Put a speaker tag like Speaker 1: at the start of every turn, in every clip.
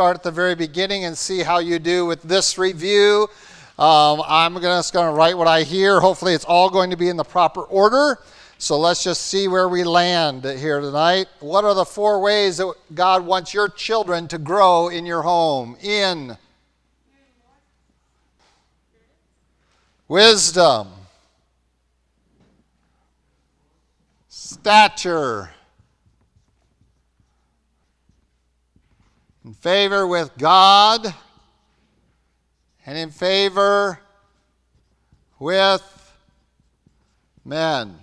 Speaker 1: start at the very beginning and see how you do with this review. Um, I'm just going to write what I hear. Hopefully, it's all going to be in the proper order. So let's just see where we land here tonight. What are the four ways that God wants your children to grow in your home? In wisdom, stature, in favor with God, and in favor with men.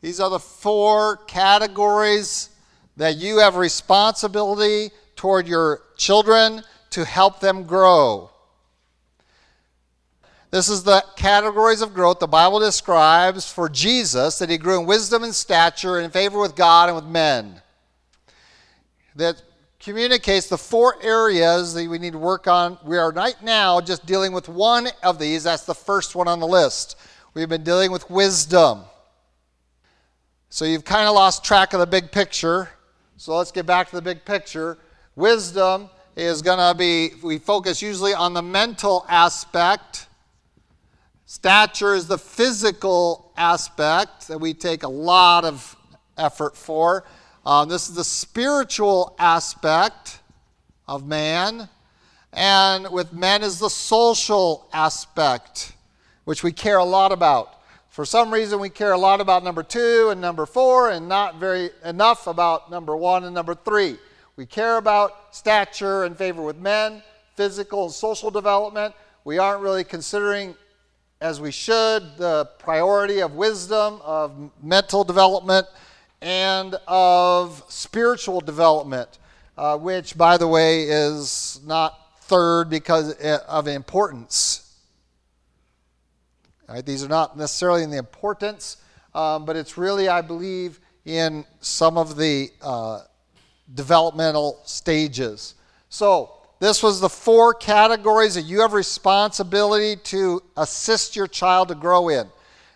Speaker 1: These are the four categories that you have responsibility toward your children to help them grow. This is the categories of growth the Bible describes for Jesus that he grew in wisdom and stature and in favor with God and with men. That communicates the four areas that we need to work on. We are right now just dealing with one of these. That's the first one on the list. We've been dealing with wisdom. So you've kind of lost track of the big picture. So let's get back to the big picture. Wisdom is going to be, we focus usually on the mental aspect. Stature is the physical aspect that we take a lot of effort for. Um, this is the spiritual aspect of man. And with men is the social aspect, which we care a lot about. For some reason, we care a lot about number two and number four, and not very enough about number one and number three. We care about stature and favor with men, physical and social development. We aren't really considering, as we should, the priority of wisdom, of mental development, and of spiritual development, uh, which, by the way, is not third because of importance. Right? These are not necessarily in the importance, um, but it's really, I believe, in some of the uh, developmental stages. So, this was the four categories that you have responsibility to assist your child to grow in.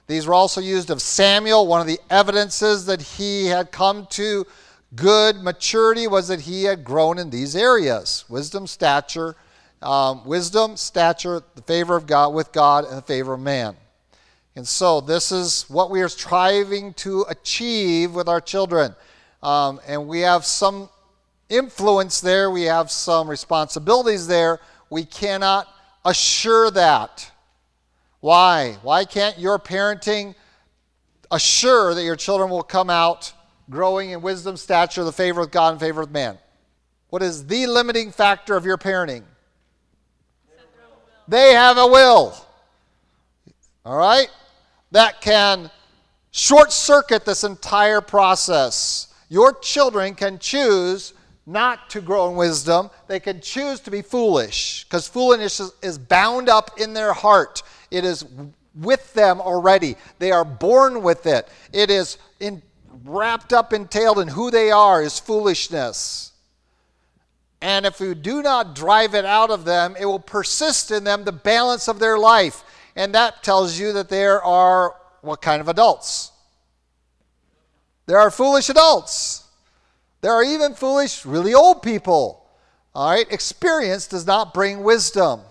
Speaker 1: These were also used of Samuel. One of the evidences that he had come to good maturity was that he had grown in these areas wisdom, stature, um, wisdom, stature, the favor of God with God, and the favor of man. And so, this is what we are striving to achieve with our children. Um, and we have some influence there, we have some responsibilities there. We cannot assure that. Why? Why can't your parenting assure that your children will come out growing in wisdom, stature, the favor of God, and favor of man? What is the limiting factor of your parenting? They have a will. All right? that can short circuit this entire process. Your children can choose not to grow in wisdom, they can choose to be foolish because foolishness is bound up in their heart. It is with them already. They are born with it. It is in, wrapped up, entailed in who they are is foolishness. And if you do not drive it out of them, it will persist in them the balance of their life. And that tells you that there are what kind of adults? There are foolish adults. There are even foolish, really old people. All right? Experience does not bring wisdom.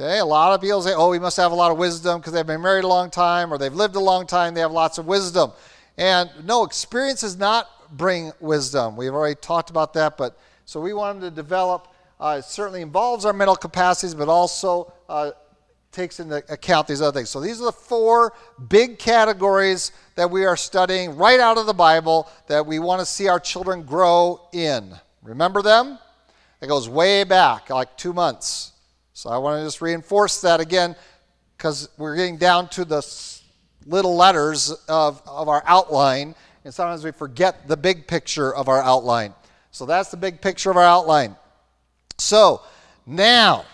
Speaker 1: Okay? A lot of people say, oh, we must have a lot of wisdom because they've been married a long time or they've lived a long time, they have lots of wisdom. And no, experience does not bring wisdom. We've already talked about that, but so we want them to develop uh, it certainly involves our mental capacities, but also uh, takes into account these other things. So these are the four big categories that we are studying right out of the Bible that we want to see our children grow in. Remember them? It goes way back, like two months. So I want to just reinforce that again because we're getting down to the little letters of, of our outline, and sometimes we forget the big picture of our outline. So that's the big picture of our outline. So now,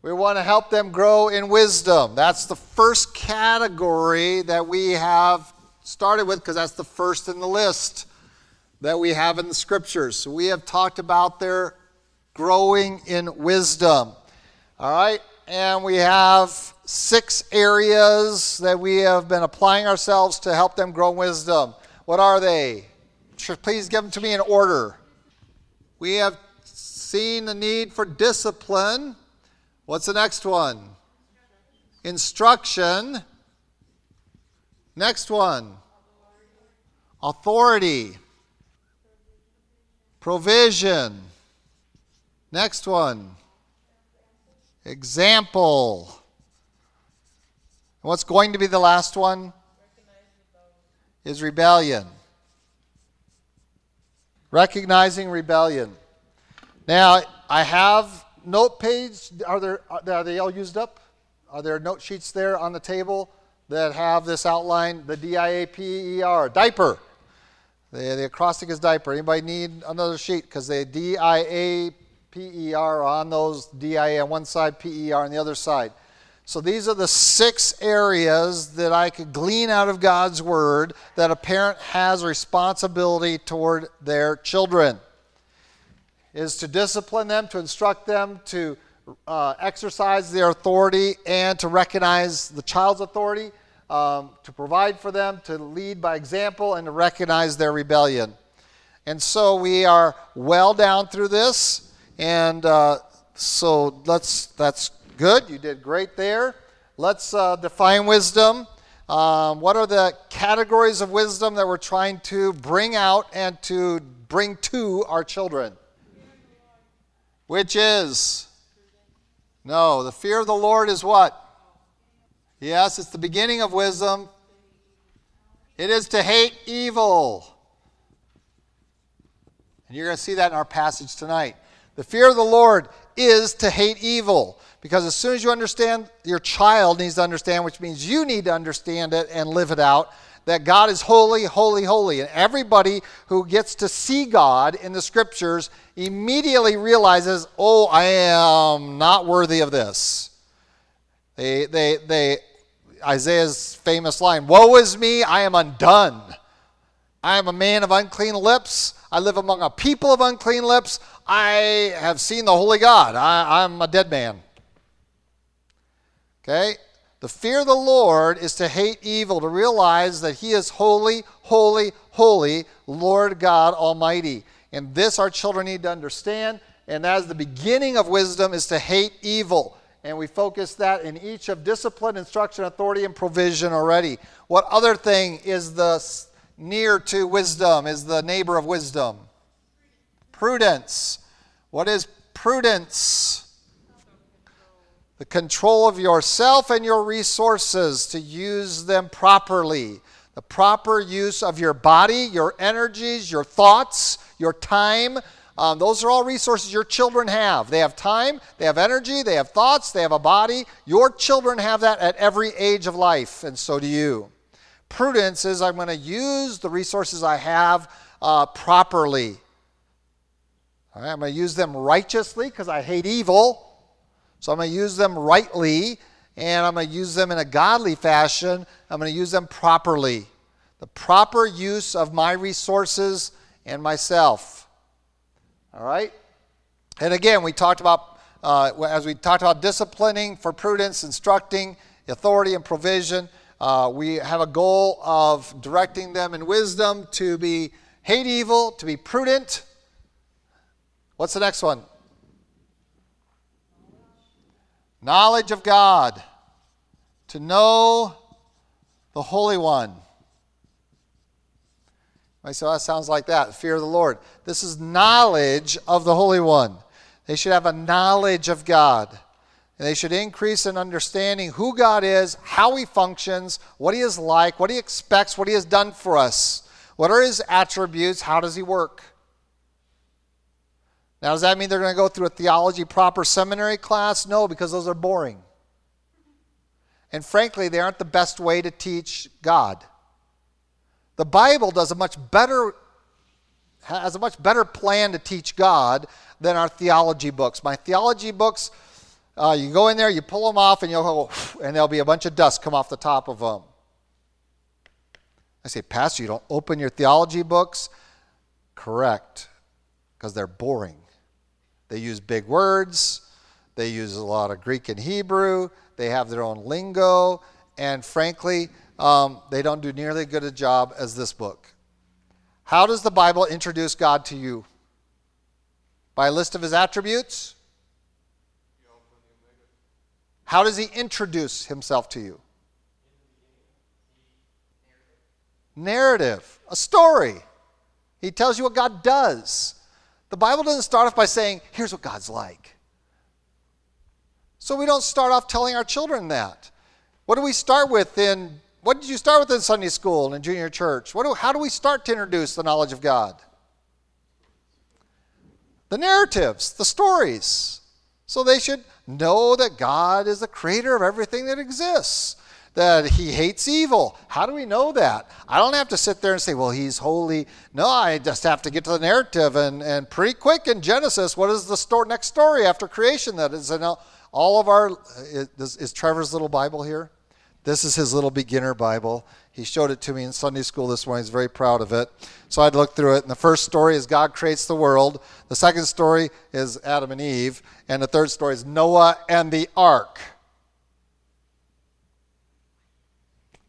Speaker 1: we want to help them grow in wisdom. That's the first category that we have started with because that's the first in the list that we have in the scriptures. So we have talked about their growing in wisdom. All right? And we have six areas that we have been applying ourselves to help them grow wisdom. What are they? please give them to me in order. We have seen the need for discipline. What's the next one? Instruction. Next one. Authority. Provision. Next one. Example. What's going to be the last one? Is rebellion. Recognizing rebellion. Now, I have note page. Are, there, are they all used up? Are there note sheets there on the table that have this outline? The D I A P E R, diaper. The, the acrostic is diaper. Anybody need another sheet? Because the D I A P E R on those D I A on one side, P E R on the other side. So these are the six areas that I could glean out of God's Word that a parent has responsibility toward their children is to discipline them, to instruct them, to uh, exercise their authority, and to recognize the child's authority, um, to provide for them, to lead by example, and to recognize their rebellion. And so we are well down through this, and uh, so let's. That's good. You did great there. Let's uh, define wisdom. Um, what are the categories of wisdom that we're trying to bring out and to bring to our children? Which is? No, the fear of the Lord is what? Yes, it's the beginning of wisdom. It is to hate evil. And you're going to see that in our passage tonight. The fear of the Lord is to hate evil. Because as soon as you understand, your child needs to understand, which means you need to understand it and live it out, that God is holy, holy, holy. And everybody who gets to see God in the scriptures immediately realizes, oh, I am not worthy of this. They, they, they, Isaiah's famous line, Woe is me, I am undone. I am a man of unclean lips. I live among a people of unclean lips. I have seen the holy God. I, I'm a dead man. Okay? The fear of the Lord is to hate evil, to realize that He is holy, holy, holy, Lord God Almighty. And this our children need to understand. And that is the beginning of wisdom is to hate evil. And we focus that in each of discipline, instruction, authority, and provision already. What other thing is the near to wisdom, is the neighbor of wisdom? Prudence. What is prudence? the control of yourself and your resources to use them properly. The proper use of your body, your energies, your thoughts, your time. Um, those are all resources your children have. They have time, they have energy, they have thoughts, they have a body. Your children have that at every age of life, and so do you. Prudence is I'm going to use the resources I have uh, properly. All right, I'm going to use them righteously because I hate evil. So I'm going to use them rightly and I'm going to use them in a godly fashion. I'm going to use them properly. The proper use of my resources and myself. All right? And again, we talked about, uh, as we talked about disciplining for prudence, instructing, authority, and provision, uh, we have a goal of directing them in wisdom to be hate evil, to be prudent. What's the next one? knowledge of God, to know the Holy One. Say, well, that sounds like that, fear of the Lord. This is knowledge of the Holy One. They should have a knowledge of God. And they should increase in understanding who God is, how He functions, what He is like, what He expects, what He has done for us. What are His attributes? How does He work? Now, does that mean they're going to go through a theology proper seminary class? No, because those are boring. And frankly, they aren't the best way to teach God. The Bible does a much better has a much better plan to teach God than our theology books. My theology books, uh, you go in there, you pull them off, and you'll go, and there'll be a bunch of dust come off the top of them. I say, Pastor, you don't open your theology books? Correct, because they're boring. They use big words, they use a lot of Greek and Hebrew, they have their own lingo, and frankly, um, they don't do nearly as good a job as this book. How does the Bible introduce God to you? By a list of his attributes? How does he introduce himself to you? Narrative, a story. He tells you what God does. The Bible doesn't start off by saying, here's what God's like. So we don't start off telling our children that. What do we start with in what did you start with in Sunday school and in junior church? What do, how do we start to introduce the knowledge of God? The narratives, the stories. So they should know that God is the creator of everything that exists, that he hates evil. How do we know that? I don't have to sit there and say, well, he's holy. No, I just have to get to the narrative. And, and pretty quick in Genesis, what is the story, next story after creation that is in all of our. Is, is Trevor's little Bible here? This is his little beginner Bible. He showed it to me in Sunday school this morning. He's very proud of it. So I'd look through it. And the first story is God creates the world. The second story is Adam and Eve. And the third story is Noah and the ark.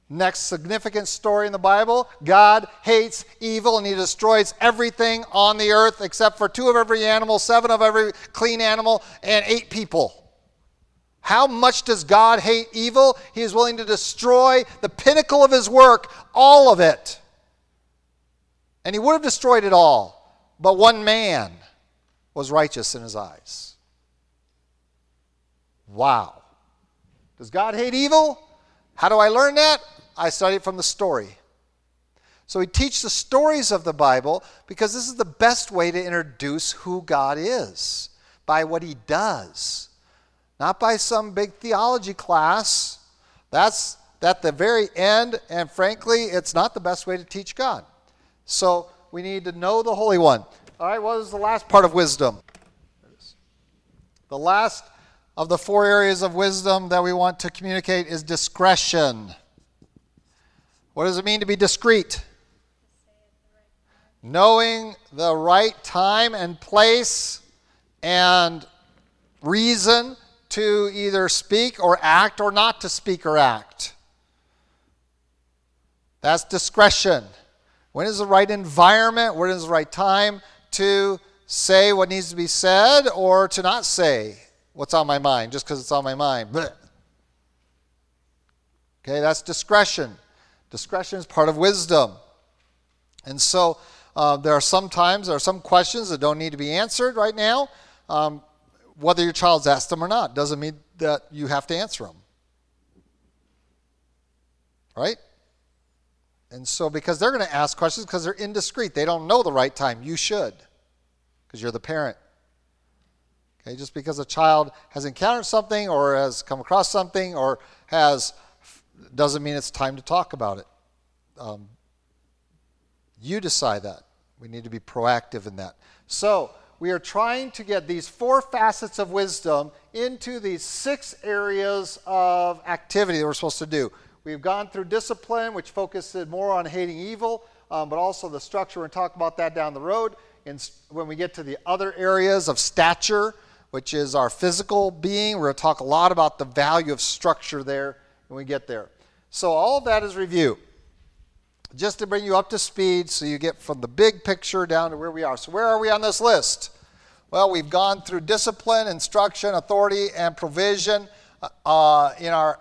Speaker 1: Next significant story in the Bible God hates evil and he destroys everything on the earth except for two of every animal, seven of every clean animal, and eight people. How much does God hate evil? He is willing to destroy the pinnacle of his work, all of it. And he would have destroyed it all, but one man was righteous in his eyes. Wow. Does God hate evil? How do I learn that? I study it from the story. So we teach the stories of the Bible because this is the best way to introduce who God is by what he does not by some big theology class. That's at the very end, and frankly, it's not the best way to teach God. So we need to know the Holy One. All right, what is the last part of wisdom? The last of the four areas of wisdom that we want to communicate is discretion. What does it mean to be discreet? Knowing the right time and place and reason to either speak or act or not to speak or act. That's discretion. When is the right environment? When is the right time to say what needs to be said or to not say what's on my mind just because it's on my mind? Blech. Okay, that's discretion. Discretion is part of wisdom. And so uh, there are some times, there are some questions that don't need to be answered right now. Um, whether your child's asked them or not doesn't mean that you have to answer them. Right? And so, because they're going to ask questions because they're indiscreet, they don't know the right time. You should, because you're the parent. Okay, just because a child has encountered something or has come across something or has, doesn't mean it's time to talk about it. Um, you decide that. We need to be proactive in that. So, we are trying to get these four facets of wisdom into these six areas of activity that we're supposed to do. We've gone through discipline, which focuses more on hating evil, um, but also the structure. We're going to talk about that down the road. And when we get to the other areas of stature, which is our physical being, we're going to talk a lot about the value of structure there when we get there. So, all of that is review. Just to bring you up to speed so you get from the big picture down to where we are. So, where are we on this list? Well, we've gone through discipline, instruction, authority, and provision uh, in our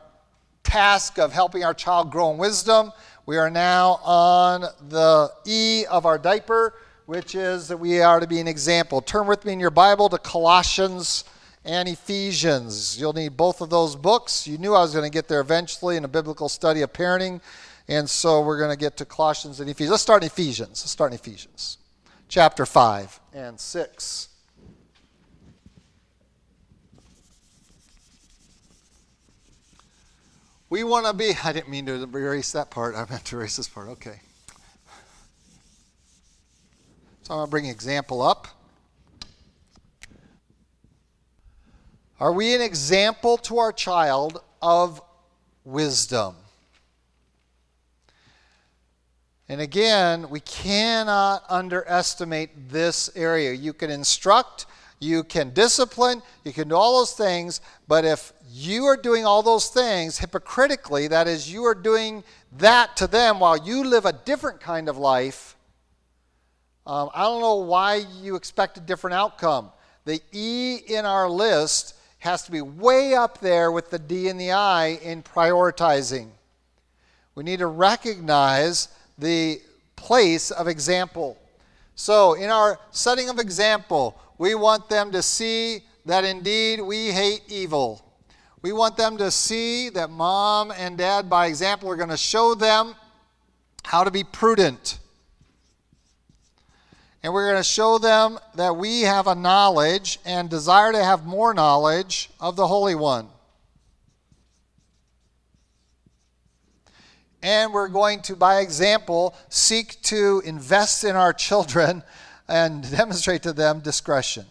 Speaker 1: task of helping our child grow in wisdom. We are now on the E of our diaper, which is that we are to be an example. Turn with me in your Bible to Colossians and Ephesians. You'll need both of those books. You knew I was going to get there eventually in a biblical study of parenting. And so we're going to get to Colossians and Ephesians. Let's start in Ephesians. Let's start in Ephesians, chapter 5 and 6. We want to be, I didn't mean to erase that part. I meant to erase this part. Okay. So I'm going to bring an example up. Are we an example to our child of wisdom? And again, we cannot underestimate this area. You can instruct, you can discipline, you can do all those things, but if you are doing all those things hypocritically, that is, you are doing that to them while you live a different kind of life, Um, I don't know why you expect a different outcome. The E in our list has to be way up there with the D and the I in prioritizing. We need to recognize the place of example. So, in our setting of example, we want them to see that indeed we hate evil. We want them to see that mom and dad, by example, are going to show them how to be prudent. And we're going to show them that we have a knowledge and desire to have more knowledge of the Holy One. And we're going to, by example, seek to invest in our children and demonstrate to them discretion.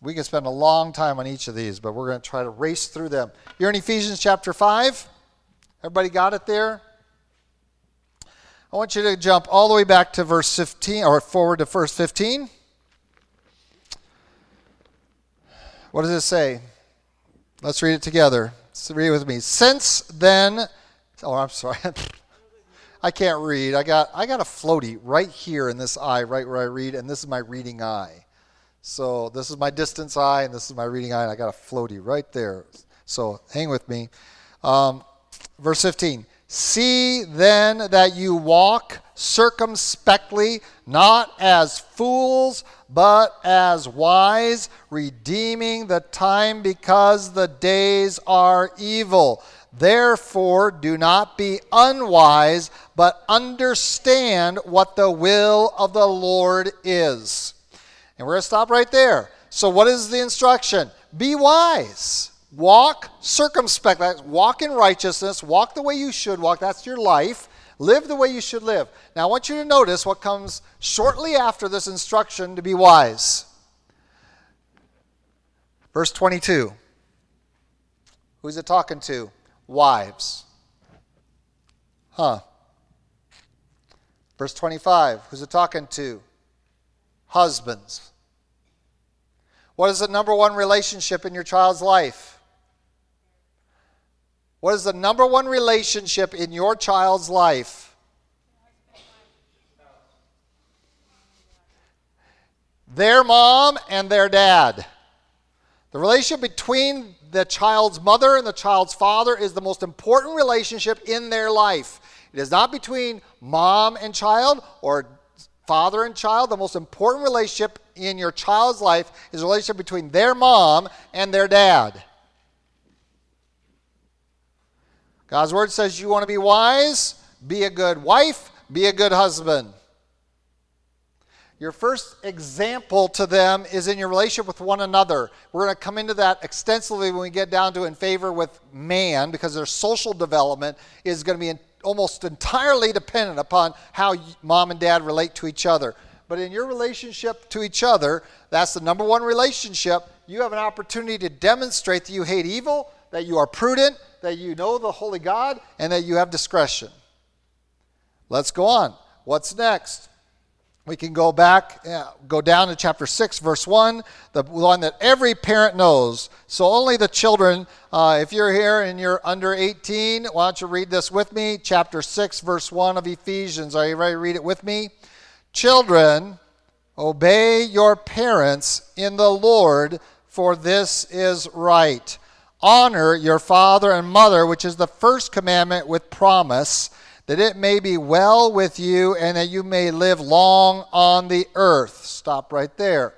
Speaker 1: We can spend a long time on each of these, but we're going to try to race through them. You're in Ephesians chapter 5. Everybody got it there? I want you to jump all the way back to verse 15, or forward to verse 15. What does it say? Let's read it together. Read with me. Since then, oh, I'm sorry. I can't read. I got I got a floaty right here in this eye, right where I read, and this is my reading eye. So this is my distance eye, and this is my reading eye, and I got a floaty right there. So hang with me. Um, verse 15. See then that you walk circumspectly, not as fools, but as wise, redeeming the time because the days are evil. Therefore, do not be unwise, but understand what the will of the Lord is. And we're going to stop right there. So, what is the instruction? Be wise. Walk circumspect. Walk in righteousness. Walk the way you should walk. That's your life. Live the way you should live. Now, I want you to notice what comes shortly after this instruction to be wise. Verse 22. Who's it talking to? Wives. Huh. Verse 25. Who's it talking to? Husbands. What is the number one relationship in your child's life? What is the number one relationship in your child's life? Their mom and their dad. The relationship between the child's mother and the child's father is the most important relationship in their life. It is not between mom and child or father and child. The most important relationship in your child's life is a relationship between their mom and their dad. God's word says you want to be wise, be a good wife, be a good husband. Your first example to them is in your relationship with one another. We're going to come into that extensively when we get down to in favor with man because their social development is going to be almost entirely dependent upon how mom and dad relate to each other. But in your relationship to each other, that's the number one relationship. You have an opportunity to demonstrate that you hate evil, that you are prudent, that you know the Holy God, and that you have discretion. Let's go on. What's next? We can go back, go down to chapter 6, verse 1, the one that every parent knows. So only the children, uh, if you're here and you're under 18, why don't you read this with me? Chapter 6, verse 1 of Ephesians. Are you ready to read it with me? Children, obey your parents in the Lord, for this is right. Honor your father and mother, which is the first commandment with promise, that it may be well with you and that you may live long on the earth. Stop right there.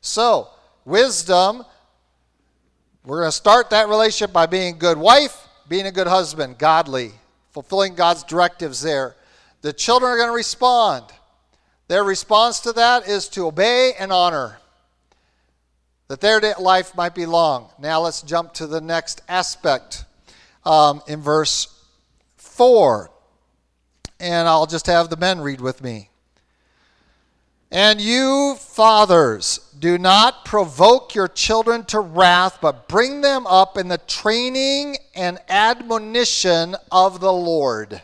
Speaker 1: So, wisdom, we're going to start that relationship by being a good wife, being a good husband, godly, fulfilling God's directives there. The children are going to respond. Their response to that is to obey and honor that their life might be long. Now let's jump to the next aspect um, in verse 4. And I'll just have the men read with me. And you, fathers, do not provoke your children to wrath, but bring them up in the training and admonition of the Lord.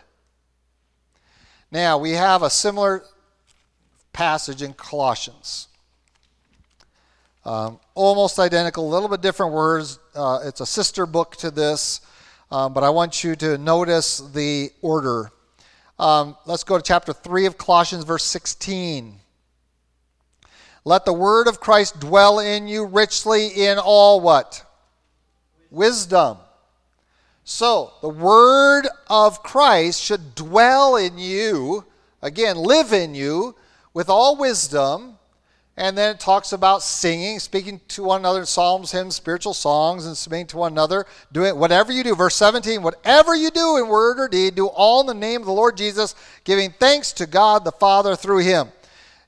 Speaker 1: Now, we have a similar passage in Colossians. Um, almost identical, a little bit different words. Uh, it's a sister book to this, um, but I want you to notice the order. Um, let's go to chapter 3 of Colossians, verse 16. Let the word of Christ dwell in you richly in all what? Wisdom. So, the word of Christ should dwell in you, again, live in you with all wisdom. And then it talks about singing, speaking to one another in psalms, hymns, spiritual songs, and speaking to one another. Doing whatever you do. Verse 17, whatever you do in word or deed, do all in the name of the Lord Jesus, giving thanks to God the Father through him.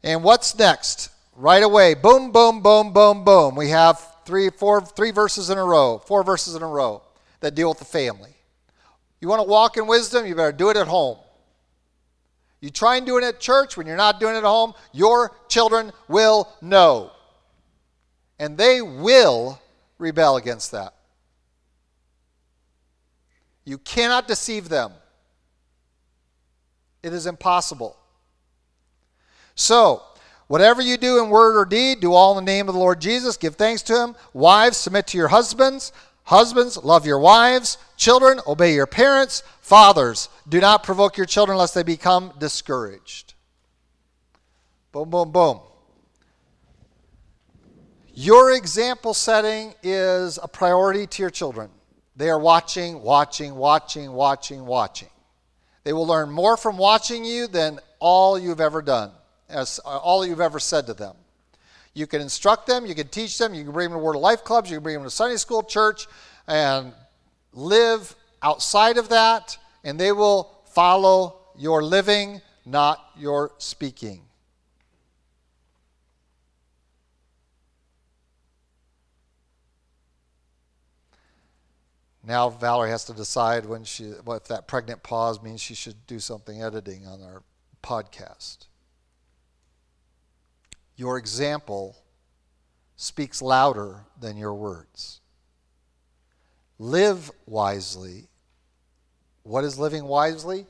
Speaker 1: And what's next? right away. Boom, boom, boom, boom, boom. We have three, four, three verses in a row, four verses in a row that deal with the family. You want to walk in wisdom, you better do it at home. You try and do it at church when you're not doing it at home, your children will know. And they will rebel against that. You cannot deceive them. It is impossible. So, Whatever you do in word or deed, do all in the name of the Lord Jesus. Give thanks to him. Wives, submit to your husbands. Husbands, love your wives. Children, obey your parents. Fathers, do not provoke your children lest they become discouraged. Boom, boom, boom. Your example setting is a priority to your children. They are watching, watching, watching, watching, watching. They will learn more from watching you than all you've ever done as uh, all you've ever said to them. You can instruct them, you can teach them, you can bring them to Word of Life clubs, you can bring them to Sunday school, church, and live outside of that, and they will follow your living, not your speaking. Now Valerie has to decide when she, what if that pregnant pause means she should do something editing on our podcast. Your example speaks louder than your words. Live wisely. What is living wisely?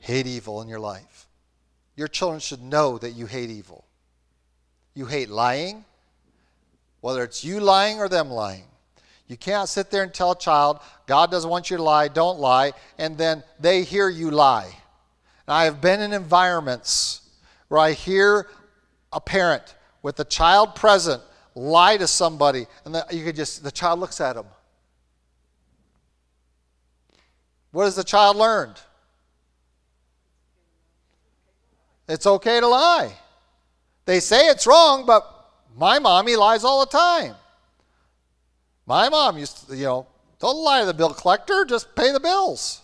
Speaker 1: Hate evil in your life. Your children should know that you hate evil. You hate lying, whether it's you lying or them lying. You can't sit there and tell a child, God doesn't want you to lie, don't lie, and then they hear you lie. And I have been in environments where I hear a parent with a child present lie to somebody, and the, you could just, the child looks at him. What has the child learned? It's okay to lie. They say it's wrong, but my mommy lies all the time. My mom used to, you know, don't lie to the bill collector, just pay the bills.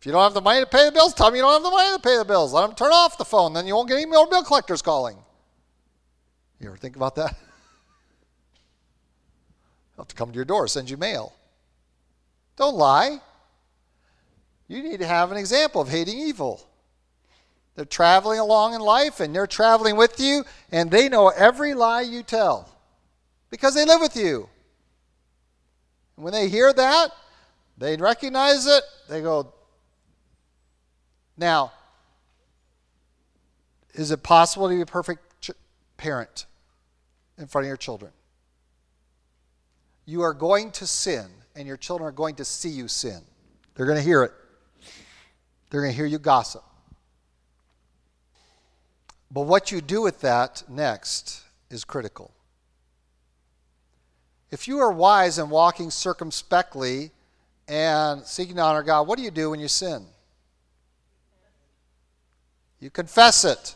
Speaker 1: If you don't have the money to pay the bills, tell them you don't have the money to pay the bills. Let them turn off the phone, then you won't get any more bill collectors calling. You ever think about that? They'll have to come to your door, send you mail. Don't lie. You need to have an example of hating evil. They're traveling along in life and they're traveling with you, and they know every lie you tell because they live with you. And when they hear that, they recognize it, they go, now, is it possible to be a perfect ch- parent in front of your children? You are going to sin, and your children are going to see you sin. They're going to hear it, they're going to hear you gossip. But what you do with that next is critical. If you are wise and walking circumspectly and seeking to honor God, what do you do when you sin? You confess it.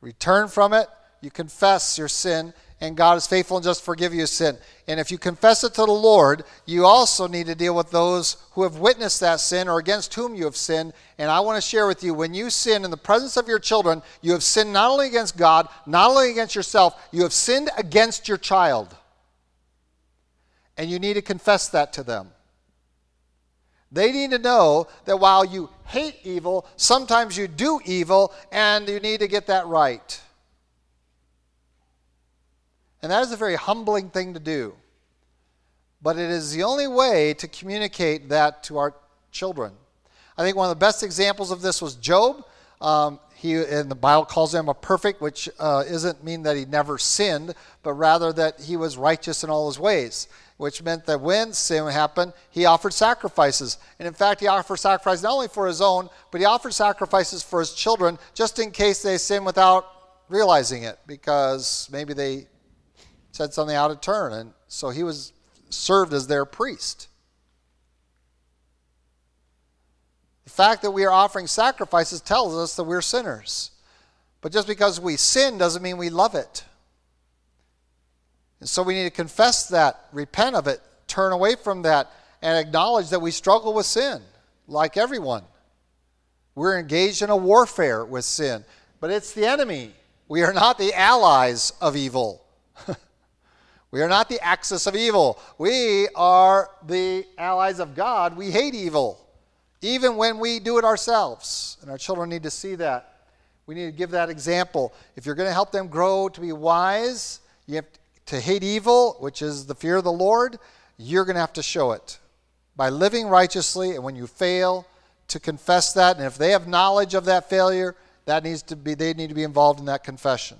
Speaker 1: Return from it. You confess your sin, and God is faithful and just forgive you sin. And if you confess it to the Lord, you also need to deal with those who have witnessed that sin or against whom you have sinned. And I want to share with you when you sin in the presence of your children, you have sinned not only against God, not only against yourself, you have sinned against your child. And you need to confess that to them. They need to know that while you hate evil, sometimes you do evil, and you need to get that right. And that is a very humbling thing to do. But it is the only way to communicate that to our children. I think one of the best examples of this was Job. Um, he and the Bible calls him a perfect, which uh, isn't mean that he never sinned, but rather that he was righteous in all his ways. Which meant that when sin happened, he offered sacrifices. And in fact, he offered sacrifices not only for his own, but he offered sacrifices for his children just in case they sin without realizing it because maybe they said something out of turn. And so he was served as their priest. The fact that we are offering sacrifices tells us that we're sinners. But just because we sin doesn't mean we love it. And so we need to confess that, repent of it, turn away from that, and acknowledge that we struggle with sin, like everyone. We're engaged in a warfare with sin, but it's the enemy. We are not the allies of evil. we are not the axis of evil. We are the allies of God. We hate evil, even when we do it ourselves. And our children need to see that. We need to give that example. If you're going to help them grow to be wise, you have to hate evil, which is the fear of the Lord, you're going to have to show it by living righteously. And when you fail, to confess that. And if they have knowledge of that failure, that needs to be they need to be involved in that confession.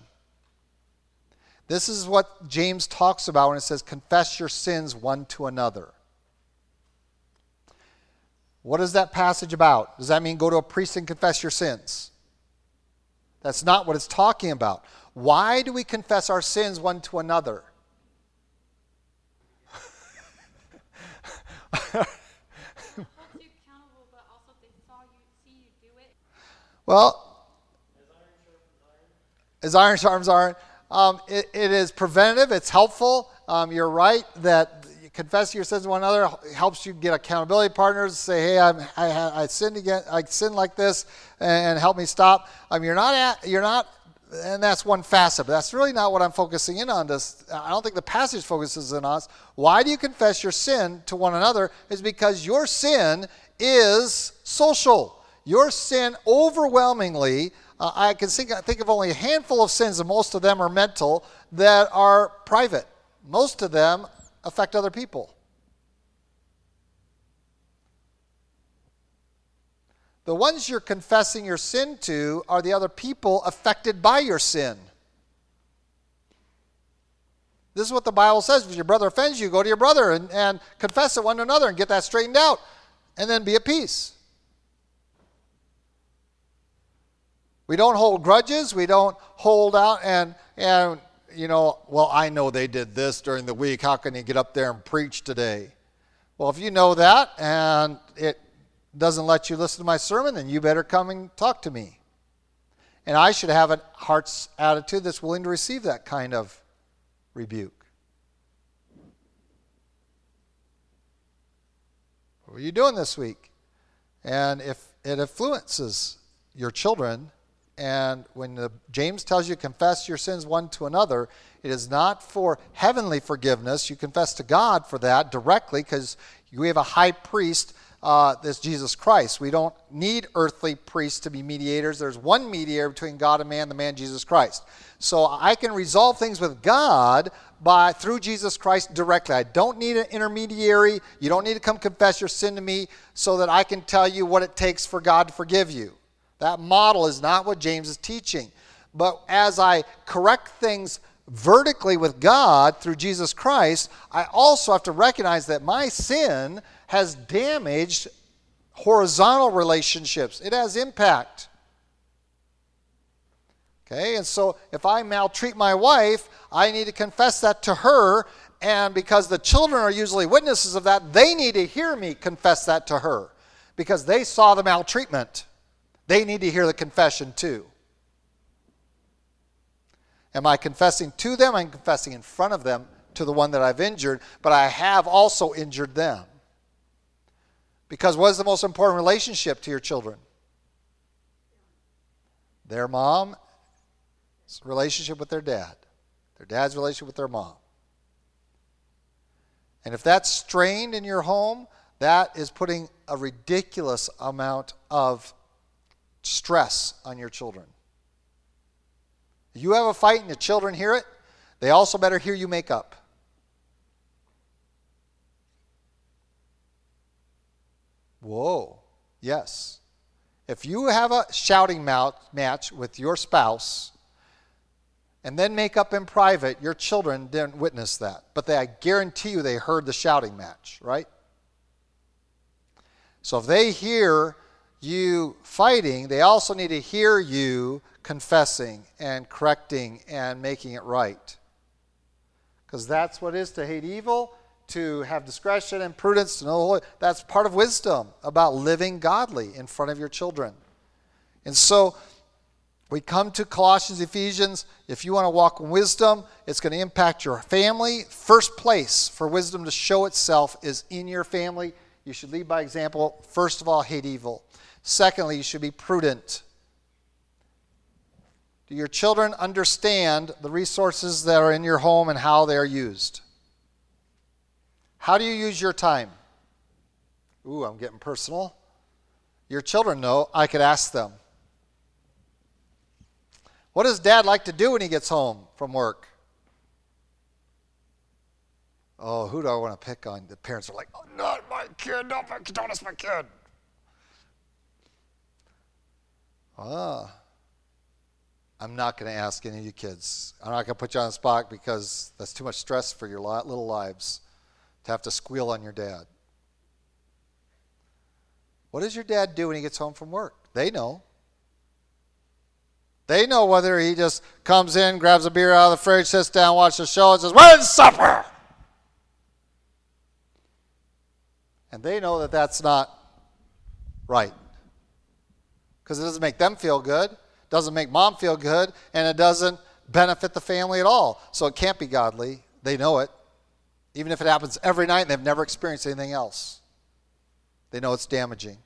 Speaker 1: This is what James talks about when it says confess your sins one to another. What is that passage about? Does that mean go to a priest and confess your sins? That's not what it's talking about. Why do we confess our sins one to another? well, as iron sharpens iron, um, it, it is preventative, it's helpful. Um, you're right that confessing your sins to one another helps you get accountability partners. Say, hey, I'm, I, I sinned again. I sinned like this, and help me stop. Um, you're not at, you're not and that's one facet, but that's really not what I'm focusing in on. This, I don't think the passage focuses in on us. Why do you confess your sin to one another? Is because your sin is social. Your sin overwhelmingly, uh, I can think, I think of only a handful of sins, and most of them are mental, that are private. Most of them affect other people. The ones you're confessing your sin to are the other people affected by your sin. This is what the Bible says. If your brother offends you, go to your brother and, and confess it one to another and get that straightened out, and then be at peace. We don't hold grudges. We don't hold out and, and, you know, well, I know they did this during the week. How can you get up there and preach today? Well, if you know that and it doesn't let you listen to my sermon, then you better come and talk to me. And I should have a heart's attitude that's willing to receive that kind of rebuke. What were you doing this week? And if it influences your children, and when the, James tells you confess your sins one to another, it is not for heavenly forgiveness. You confess to God for that directly because we have a high priest uh, this Jesus Christ. We don't need earthly priests to be mediators. There's one mediator between God and man, the man Jesus Christ. So I can resolve things with God by through Jesus Christ directly. I don't need an intermediary. You don't need to come confess your sin to me so that I can tell you what it takes for God to forgive you. That model is not what James is teaching. But as I correct things vertically with God through Jesus Christ, I also have to recognize that my sin has damaged horizontal relationships. It has impact. Okay, and so if I maltreat my wife, I need to confess that to her. And because the children are usually witnesses of that, they need to hear me confess that to her because they saw the maltreatment. They need to hear the confession too. Am I confessing to them? I'm confessing in front of them to the one that I've injured, but I have also injured them. Because what is the most important relationship to your children? Their mom's relationship with their dad, their dad's relationship with their mom. And if that's strained in your home, that is putting a ridiculous amount of stress on your children. You have a fight and the children hear it, they also better hear you make up. Whoa, yes. If you have a shouting match with your spouse and then make up in private, your children didn't witness that. But they, I guarantee you they heard the shouting match, right? So if they hear you fighting, they also need to hear you confessing and correcting and making it right. Because that's what it is to hate evil, to have discretion and prudence, to know that's part of wisdom about living godly in front of your children. And so we come to Colossians, Ephesians. If you want to walk in wisdom, it's going to impact your family. First place for wisdom to show itself is in your family. You should lead by example. First of all, hate evil. Secondly, you should be prudent. Do your children understand the resources that are in your home and how they are used? How do you use your time? Ooh, I'm getting personal. Your children know. I could ask them. What does dad like to do when he gets home from work? Oh, who do I want to pick on? The parents are like, oh, not my kid, not my don't ask my kid. Ah. I'm not going to ask any of you kids. I'm not going to put you on the spot because that's too much stress for your little lives have to squeal on your dad. What does your dad do when he gets home from work? They know. They know whether he just comes in, grabs a beer out of the fridge, sits down, watches the show, and says, When's supper? And they know that that's not right. Because it doesn't make them feel good, doesn't make mom feel good, and it doesn't benefit the family at all. So it can't be godly. They know it. Even if it happens every night and they've never experienced anything else, they know it's damaging.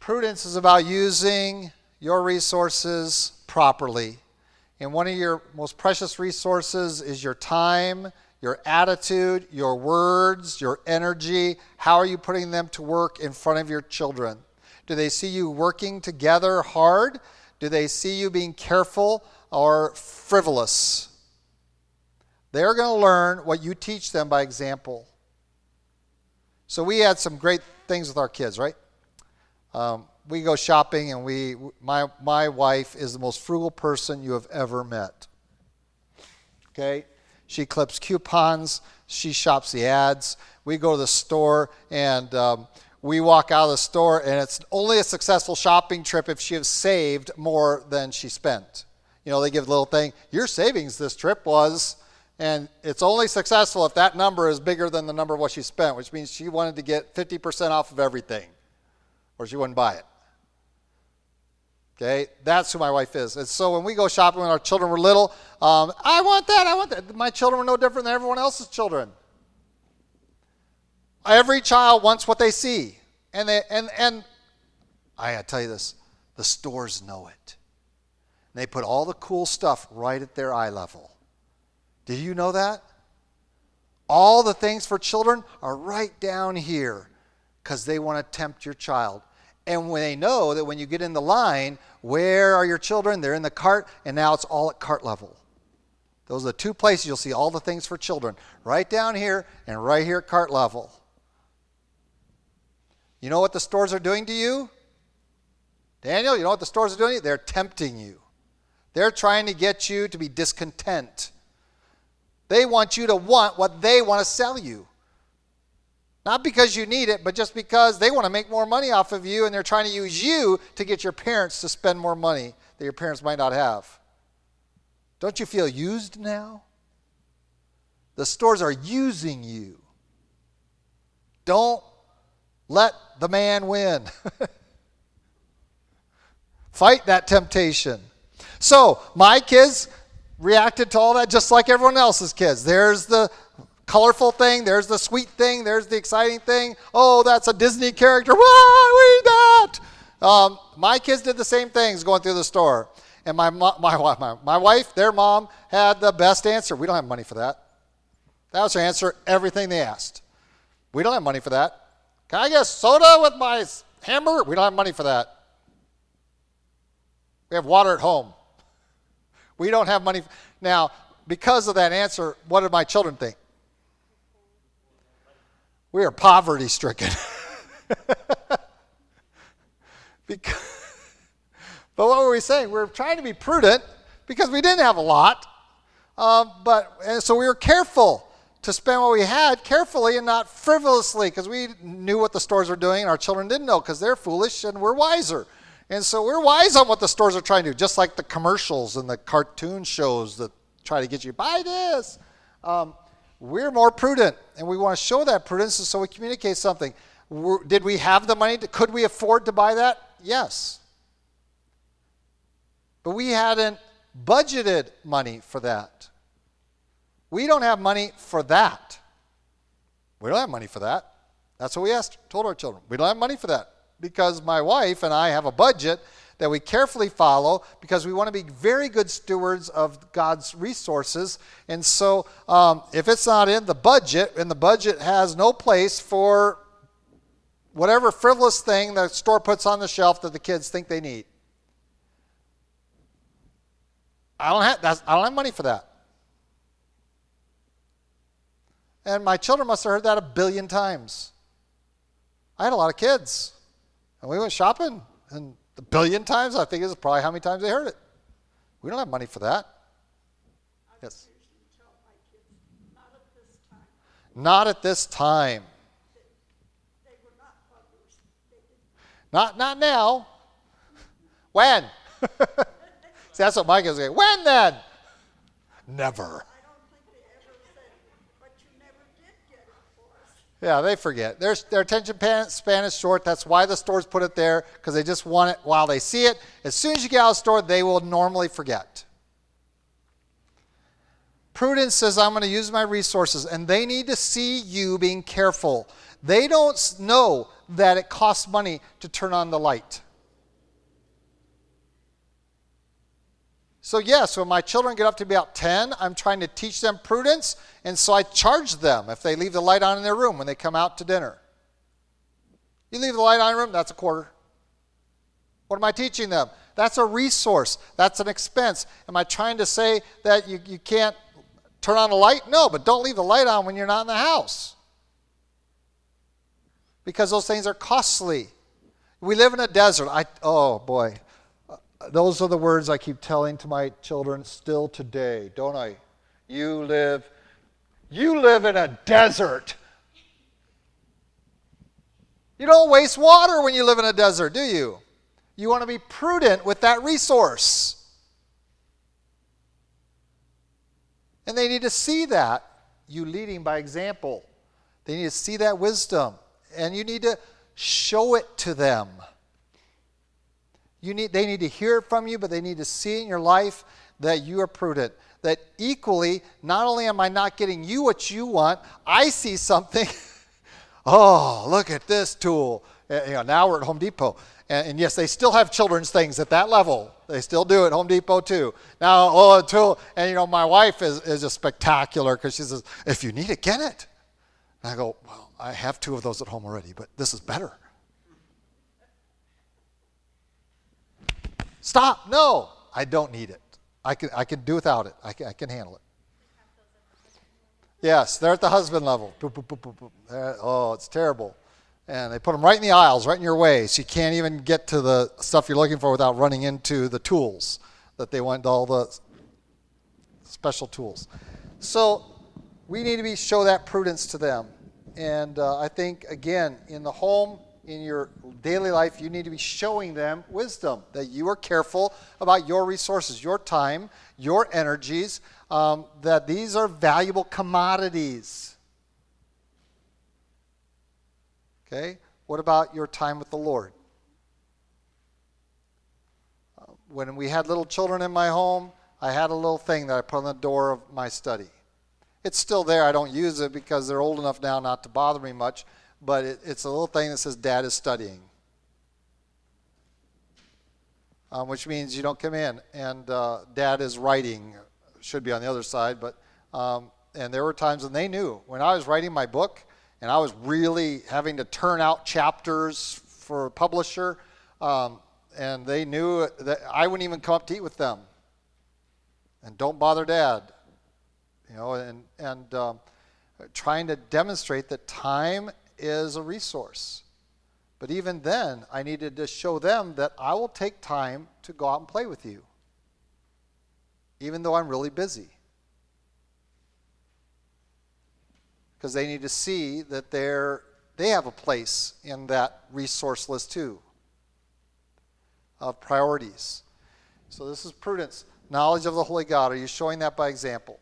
Speaker 1: Prudence is about using your resources properly. And one of your most precious resources is your time, your attitude, your words, your energy. How are you putting them to work in front of your children? Do they see you working together hard? Do they see you being careful or frivolous? They're going to learn what you teach them by example. So we had some great things with our kids, right? Um, we go shopping, and we my my wife is the most frugal person you have ever met. Okay, she clips coupons. She shops the ads. We go to the store, and um, we walk out of the store, and it's only a successful shopping trip if she has saved more than she spent. You know, they give a little thing. Your savings this trip was, and it's only successful if that number is bigger than the number of what she spent, which means she wanted to get 50% off of everything or she wouldn't buy it. Okay, that's who my wife is. And so when we go shopping when our children were little, um, I want that, I want that. My children were no different than everyone else's children. Every child wants what they see. And, they, and, and I gotta tell you this the stores know it. And they put all the cool stuff right at their eye level. Did you know that? All the things for children are right down here because they want to tempt your child. And when they know that when you get in the line, where are your children? They're in the cart, and now it's all at cart level. Those are the two places you'll see all the things for children right down here and right here at cart level. You know what the stores are doing to you? Daniel, you know what the stores are doing? They're tempting you. They're trying to get you to be discontent. They want you to want what they want to sell you. Not because you need it, but just because they want to make more money off of you and they're trying to use you to get your parents to spend more money that your parents might not have. Don't you feel used now? The stores are using you. Don't let the man win. Fight that temptation. So, my kids reacted to all that just like everyone else's kids. There's the colorful thing, there's the sweet thing, there's the exciting thing. Oh, that's a Disney character. Why read that? Um, my kids did the same things going through the store. And my, my, my, my wife, their mom, had the best answer. We don't have money for that. That was her answer, everything they asked. We don't have money for that. Can I get soda with my hamburger? We don't have money for that. We have water at home. We don't have money. Now, because of that answer, what did my children think? We are poverty stricken. because, But what were we saying? We are trying to be prudent because we didn't have a lot. Uh, but and so we were careful to spend what we had carefully and not frivolously because we knew what the stores were doing and our children didn't know because they're foolish and we're wiser. And so we're wise on what the stores are trying to do, just like the commercials and the cartoon shows that try to get you buy this. Um, we're more prudent, and we want to show that prudence, so we communicate something. We're, did we have the money? To, could we afford to buy that? Yes. But we hadn't budgeted money for that. We don't have money for that. We don't have money for that. That's what we asked, told our children. We don't have money for that because my wife and I have a budget that we carefully follow because we want to be very good stewards of God's resources. And so, um, if it's not in the budget and the budget has no place for whatever frivolous thing the store puts on the shelf that the kids think they need, I don't have, I don't have money for that. And my children must have heard that a billion times. I had a lot of kids. And we went shopping, and a billion times, I think is probably how many times they heard it. We don't have money for that. Yes. Not at this time. Not, not now. When? See, that's what Mike is saying. When then? Never. Yeah, they forget. Their, their attention span is short. That's why the stores put it there, because they just want it while they see it. As soon as you get out of the store, they will normally forget. Prudence says, I'm going to use my resources, and they need to see you being careful. They don't know that it costs money to turn on the light. So, yes, when my children get up to about 10, I'm trying to teach them prudence, and so I charge them if they leave the light on in their room when they come out to dinner. You leave the light on in your room, that's a quarter. What am I teaching them? That's a resource, that's an expense. Am I trying to say that you, you can't turn on a light? No, but don't leave the light on when you're not in the house. Because those things are costly. We live in a desert. I, oh boy, those are the words I keep telling to my children still today, don't I? You live you live in a desert. You don't waste water when you live in a desert, do you? You want to be prudent with that resource. And they need to see that, you leading by example. They need to see that wisdom. And you need to show it to them. You need, they need to hear it from you, but they need to see in your life that you are prudent. That equally, not only am I not getting you what you want, I see something. oh, look at this tool. Uh, you know, now we're at Home Depot. And, and, yes, they still have children's things at that level. They still do at Home Depot too. Now, oh, a tool. And you know, my wife is, is just spectacular because she says, if you need it, get it. And I go, well, I have two of those at home already, but this is better. Stop. No, I don't need it. I can, I can do without it. I can, I can handle it. Yes, they're at the husband level. Boop, boop, boop, oh, it's terrible. And they put them right in the aisles, right in your way, so you can't even get to the stuff you're looking for without running into the tools that they want, all the special tools. So we need to be, show that prudence to them. And uh, I think, again, in the home, in your daily life, you need to be showing them wisdom, that you are careful about your resources, your time, your energies, um, that these are valuable commodities. Okay? What about your time with the Lord? Uh, when we had little children in my home, I had a little thing that I put on the door of my study. It's still there. I don't use it because they're old enough now not to bother me much but it, it's a little thing that says Dad is studying, um, which means you don't come in and uh, Dad is writing. Should be on the other side, but um, and there were times when they knew when I was writing my book and I was really having to turn out chapters for a publisher, um, and they knew that I wouldn't even come up to eat with them. And don't bother Dad, you know, and and um, trying to demonstrate that time is a resource. But even then, I needed to show them that I will take time to go out and play with you, even though I'm really busy. Because they need to see that they're, they have a place in that resource list too of priorities. So, this is prudence. Knowledge of the Holy God. Are you showing that by example?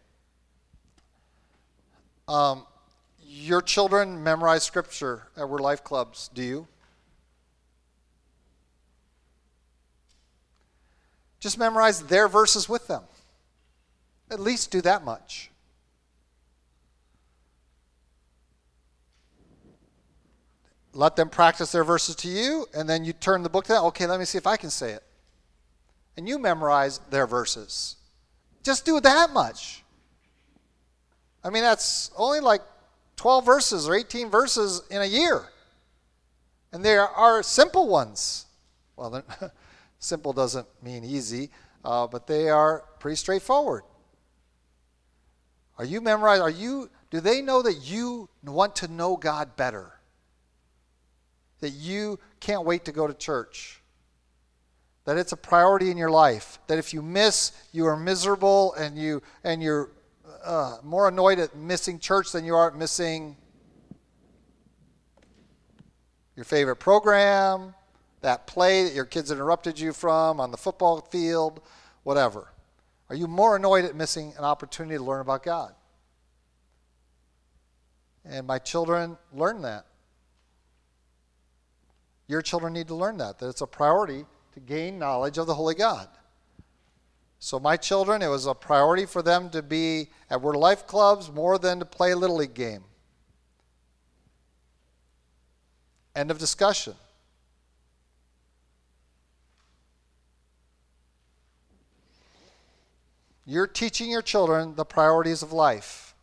Speaker 1: Um, your children memorize scripture at Word Life Clubs. Do you? Just memorize their verses with them. At least do that much. Let them practice their verses to you, and then you turn the book to them. Okay, let me see if I can say it. And you memorize their verses. Just do that much. I mean, that's only like 12 verses or 18 verses in a year. And there are simple ones. Well, simple doesn't mean easy, uh, but they are pretty straightforward. Are you memorized? Are you, do they know that you want to know God better? That you can't wait to go to church? That it's a priority in your life? That if you miss, you are miserable and, you, and you're uh, more annoyed at missing church than you are at missing your favorite program, that play that your kids interrupted you from on the football field, whatever. Are you more annoyed at missing an opportunity to learn about God? And my children learn that. Your children need to learn that, that it's a priority to gain knowledge of the Holy God. So, my children, it was a priority for them to be at Word Life clubs more than to play a Little League game. End of discussion. You're teaching your children the priorities of life.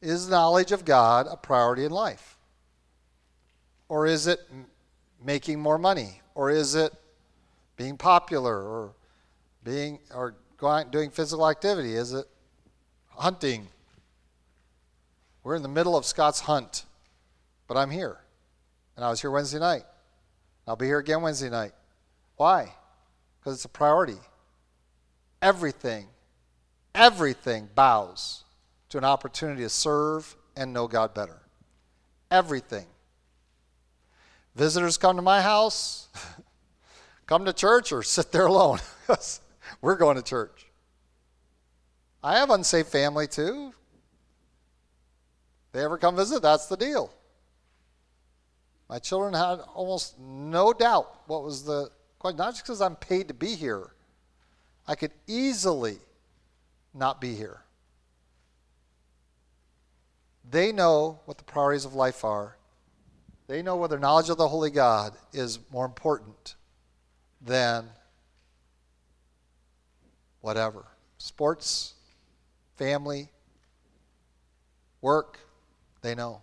Speaker 1: Is knowledge of God a priority in life? Or is it making more money? Or is it being popular or being or going doing physical activity? Is it hunting? We're in the middle of Scott's hunt, but I'm here. And I was here Wednesday night. I'll be here again Wednesday night. Why? Because it's a priority. Everything, everything bows to an opportunity to serve and know God better. Everything. Visitors come to my house, come to church, or sit there alone. We're going to church. I have unsafe family too. They ever come visit? That's the deal. My children had almost no doubt what was the question. Not just because I'm paid to be here, I could easily not be here. They know what the priorities of life are. They know whether knowledge of the Holy God is more important than whatever sports, family, work, they know.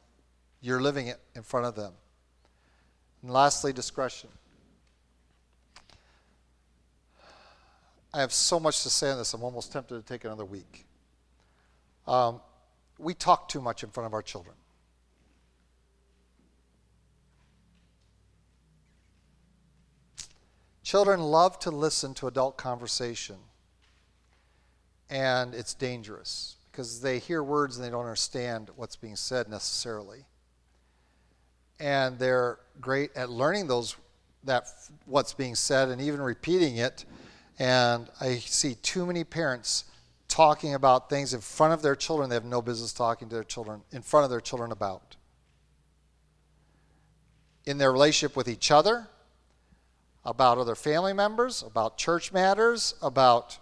Speaker 1: You're living it in front of them. And lastly, discretion. I have so much to say on this, I'm almost tempted to take another week. Um, we talk too much in front of our children. Children love to listen to adult conversation and it's dangerous because they hear words and they don't understand what's being said necessarily. And they're great at learning those that what's being said and even repeating it. And I see too many parents talking about things in front of their children they have no business talking to their children in front of their children about. In their relationship with each other, about other family members, about church matters, about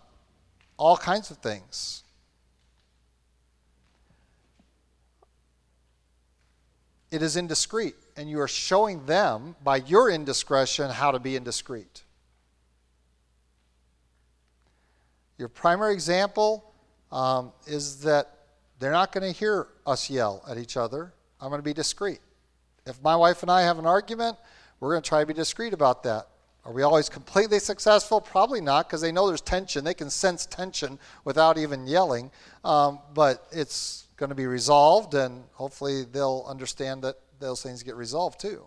Speaker 1: all kinds of things. It is indiscreet, and you are showing them by your indiscretion how to be indiscreet. Your primary example um, is that they're not going to hear us yell at each other. I'm going to be discreet. If my wife and I have an argument, we're going to try to be discreet about that. Are we always completely successful? Probably not, because they know there's tension. They can sense tension without even yelling. Um, but it's going to be resolved, and hopefully they'll understand that those things get resolved too.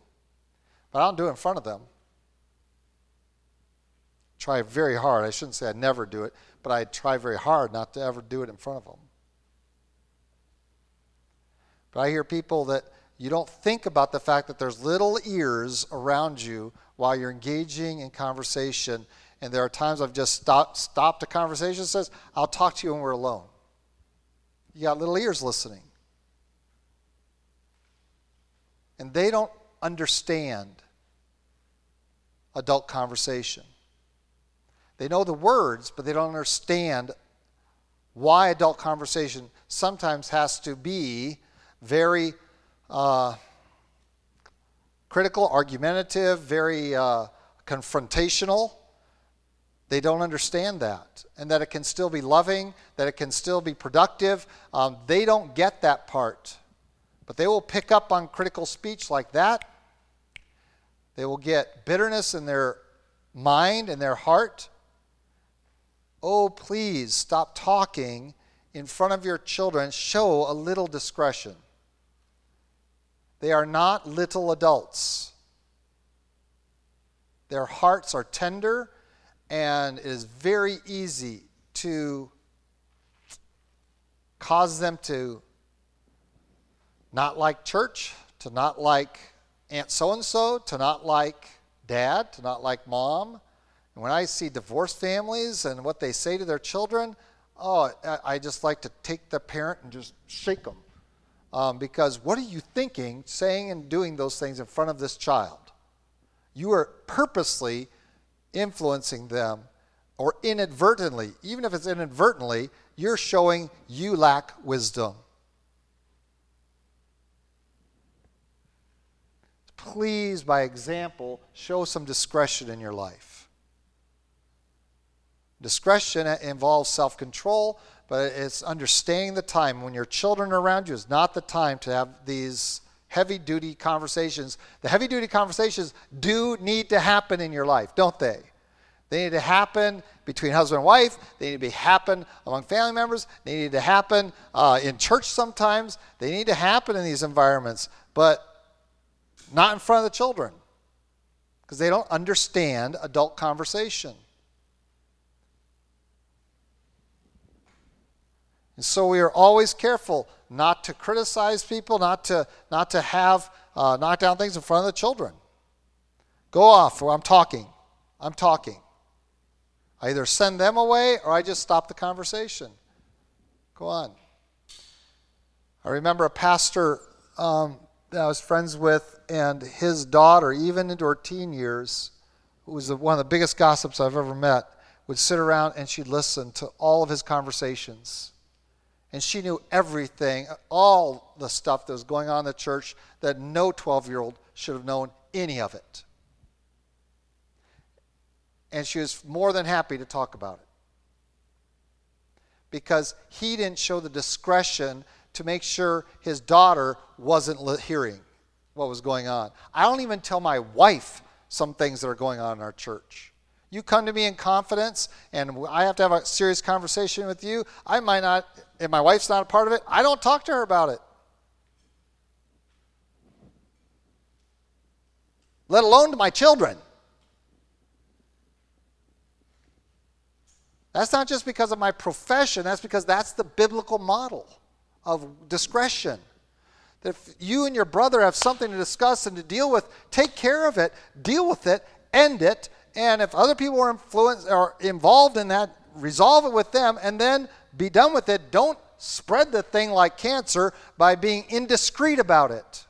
Speaker 1: But I don't do it in front of them. Try very hard. I shouldn't say I never do it, but I try very hard not to ever do it in front of them. But I hear people that you don't think about the fact that there's little ears around you while you're engaging in conversation. And there are times I've just stopped, stopped a conversation and says, I'll talk to you when we're alone. You got little ears listening. And they don't understand adult conversation. They know the words, but they don't understand why adult conversation sometimes has to be very uh, critical, argumentative, very uh, confrontational. They don't understand that. And that it can still be loving, that it can still be productive. Um, they don't get that part. But they will pick up on critical speech like that. They will get bitterness in their mind and their heart. Oh, please stop talking in front of your children. Show a little discretion. They are not little adults. Their hearts are tender, and it is very easy to cause them to not like church, to not like Aunt so and so, to not like dad, to not like mom. And when I see divorced families and what they say to their children, oh, I just like to take the parent and just shake them um, because what are you thinking saying and doing those things in front of this child? You are purposely influencing them or inadvertently, even if it's inadvertently, you're showing you lack wisdom. Please, by example, show some discretion in your life. Discretion involves self control, but it's understanding the time. When your children are around you, is not the time to have these heavy duty conversations. The heavy duty conversations do need to happen in your life, don't they? They need to happen between husband and wife. They need to be happen among family members. They need to happen uh, in church sometimes. They need to happen in these environments, but not in front of the children because they don't understand adult conversation. And so we are always careful not to criticize people, not to, not to have uh, knock down things in front of the children. Go off, or I'm talking. I'm talking. I either send them away or I just stop the conversation. Go on. I remember a pastor um, that I was friends with, and his daughter, even into her teen years, who was one of the biggest gossips I've ever met, would sit around and she'd listen to all of his conversations. And she knew everything, all the stuff that was going on in the church that no 12 year old should have known any of it. And she was more than happy to talk about it. Because he didn't show the discretion to make sure his daughter wasn't hearing what was going on. I don't even tell my wife some things that are going on in our church. You come to me in confidence, and I have to have a serious conversation with you. I might not, if my wife's not a part of it, I don't talk to her about it. Let alone to my children. That's not just because of my profession, that's because that's the biblical model of discretion. That if you and your brother have something to discuss and to deal with, take care of it, deal with it, end it, and if other people are influenced or involved in that, resolve it with them and then be done with it. Don't spread the thing like cancer by being indiscreet about it.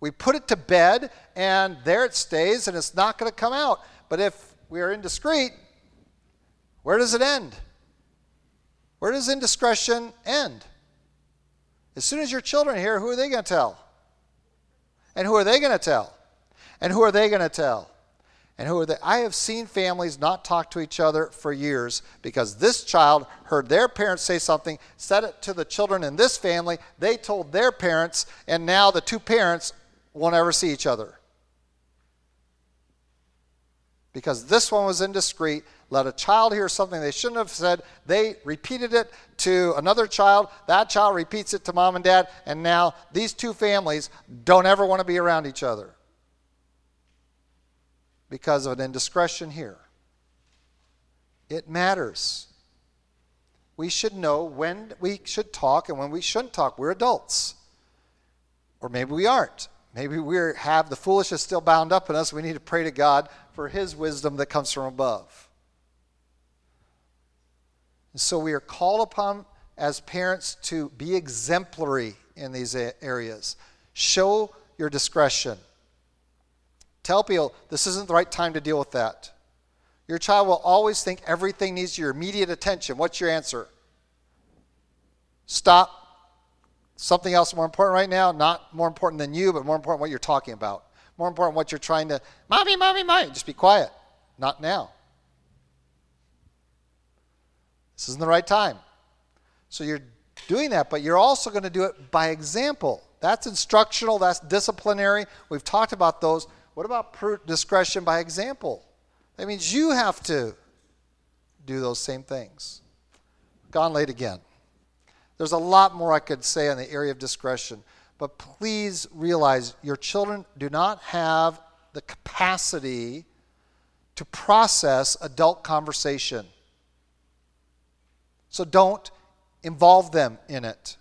Speaker 1: We put it to bed and there it stays and it's not going to come out. But if we are indiscreet, where does it end? Where does indiscretion end? As soon as your children hear, who are they going to tell? And who are they going to tell? And who are they going to tell? And who are they? I have seen families not talk to each other for years because this child heard their parents say something, said it to the children in this family, they told their parents, and now the two parents won't ever see each other. Because this one was indiscreet, let a child hear something they shouldn't have said. They repeated it to another child. That child repeats it to mom and dad. And now these two families don't ever want to be around each other. Because of an indiscretion here. It matters. We should know when we should talk and when we shouldn't talk. We're adults. Or maybe we aren't. Maybe we have the foolishness still bound up in us. We need to pray to God for His wisdom that comes from above. And so we are called upon as parents to be exemplary in these areas. Show your discretion. Tell people this isn't the right time to deal with that. Your child will always think everything needs your immediate attention. What's your answer? Stop. Something else more important right now, not more important than you, but more important what you're talking about. More important what you're trying to, mommy, mommy, mommy. Just be quiet. Not now. This isn't the right time. So you're doing that, but you're also going to do it by example. That's instructional, that's disciplinary. We've talked about those. What about discretion by example? That means you have to do those same things. Gone late again. There's a lot more I could say on the area of discretion, but please realize your children do not have the capacity to process adult conversation. So don't involve them in it.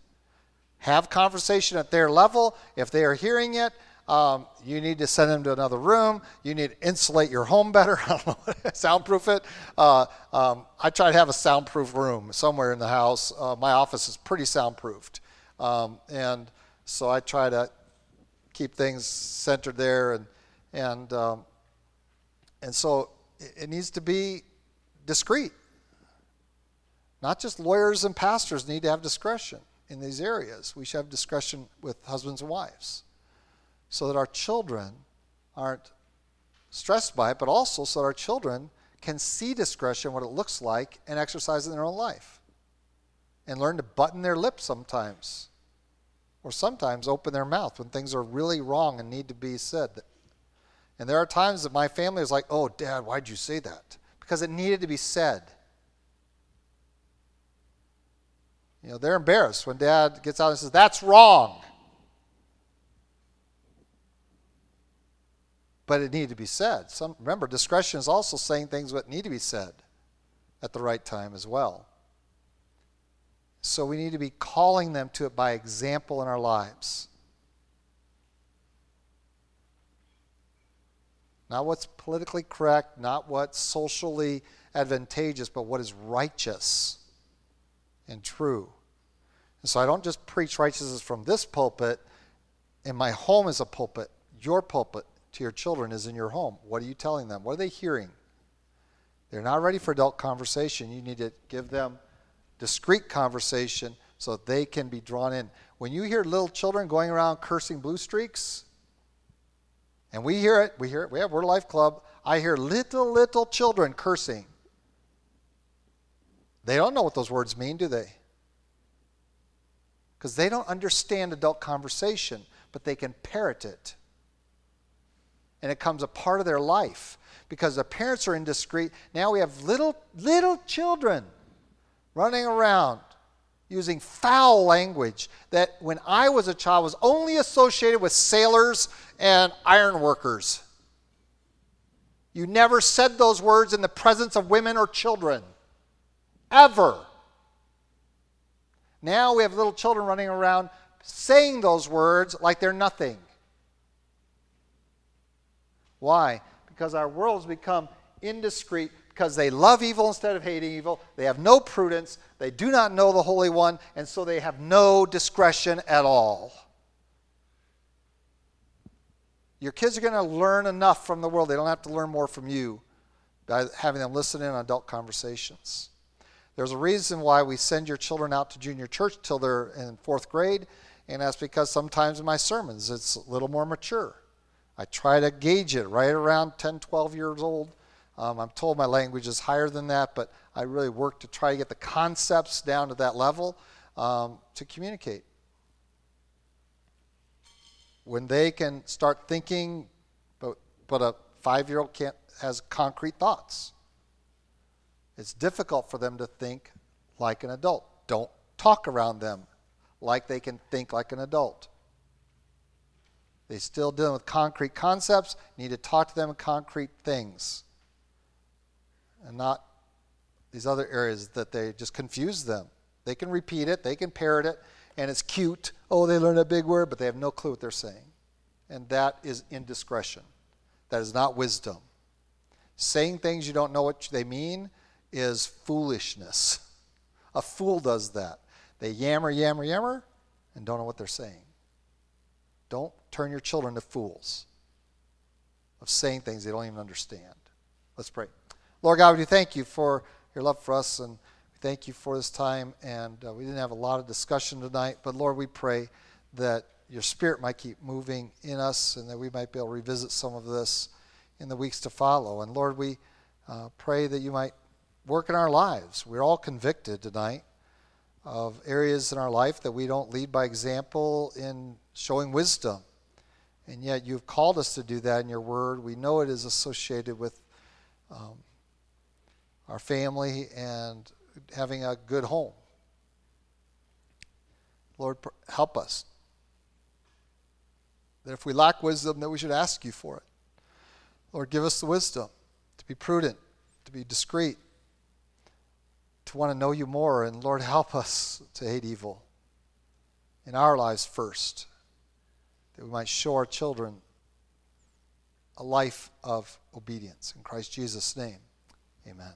Speaker 1: Have conversation at their level. If they are hearing it, um, you need to send them to another room. You need to insulate your home better. soundproof it. Uh, um, I try to have a soundproof room somewhere in the house. Uh, my office is pretty soundproofed. Um, and so I try to keep things centered there. And, and, um, and so it needs to be discreet. Not just lawyers and pastors need to have discretion in these areas. We should have discretion with husbands and wives so that our children aren't stressed by it, but also so that our children can see discretion, what it looks like, and exercise in their own life. And learn to button their lips sometimes, or sometimes open their mouth when things are really wrong and need to be said. And there are times that my family is like, oh, Dad, why'd you say that? Because it needed to be said. You know, they're embarrassed when dad gets out and says, That's wrong. But it needed to be said. Some, remember, discretion is also saying things that need to be said at the right time as well. So we need to be calling them to it by example in our lives. Not what's politically correct, not what's socially advantageous, but what is righteous and true. And so I don't just preach righteousness from this pulpit, and my home is a pulpit. Your pulpit to your children is in your home. What are you telling them? What are they hearing? They're not ready for adult conversation. You need to give them discreet conversation so that they can be drawn in. When you hear little children going around cursing blue streaks, and we hear it, we hear it, we have Word Life Club. I hear little, little children cursing. They don't know what those words mean, do they? Because they don't understand adult conversation, but they can parrot it. And it becomes a part of their life. Because the parents are indiscreet. Now we have little, little children running around using foul language that when I was a child was only associated with sailors and iron workers. You never said those words in the presence of women or children ever. Now we have little children running around saying those words like they're nothing. Why? Because our worlds become indiscreet because they love evil instead of hating evil. They have no prudence. They do not know the Holy One, and so they have no discretion at all. Your kids are going to learn enough from the world. They don't have to learn more from you by having them listen in on adult conversations. There's a reason why we send your children out to junior church till they're in fourth grade, and that's because sometimes in my sermons it's a little more mature. I try to gauge it right around 10, 12 years old. Um, I'm told my language is higher than that, but I really work to try to get the concepts down to that level um, to communicate. When they can start thinking, but, but a five year old can't has concrete thoughts. It's difficult for them to think like an adult. Don't talk around them like they can think like an adult. They still dealing with concrete concepts. You need to talk to them concrete things. And not these other areas that they just confuse them. They can repeat it, they can parrot it, and it's cute. Oh, they learned a big word, but they have no clue what they're saying. And that is indiscretion. That is not wisdom. Saying things you don't know what they mean is foolishness. A fool does that. They yammer, yammer, yammer, and don't know what they're saying. Don't turn your children to fools of saying things they don't even understand. Let's pray. Lord God, we thank you for your love for us, and we thank you for this time. And uh, we didn't have a lot of discussion tonight, but Lord, we pray that your spirit might keep moving in us and that we might be able to revisit some of this in the weeks to follow. And Lord, we uh, pray that you might work in our lives. We're all convicted tonight of areas in our life that we don't lead by example in showing wisdom. And yet you've called us to do that in your word. We know it is associated with um, our family and having a good home. Lord, help us. That if we lack wisdom, that we should ask you for it. Lord, give us the wisdom to be prudent, to be discreet, to want to know you more. And Lord, help us to hate evil in our lives first, that we might show our children a life of obedience. In Christ Jesus' name, amen.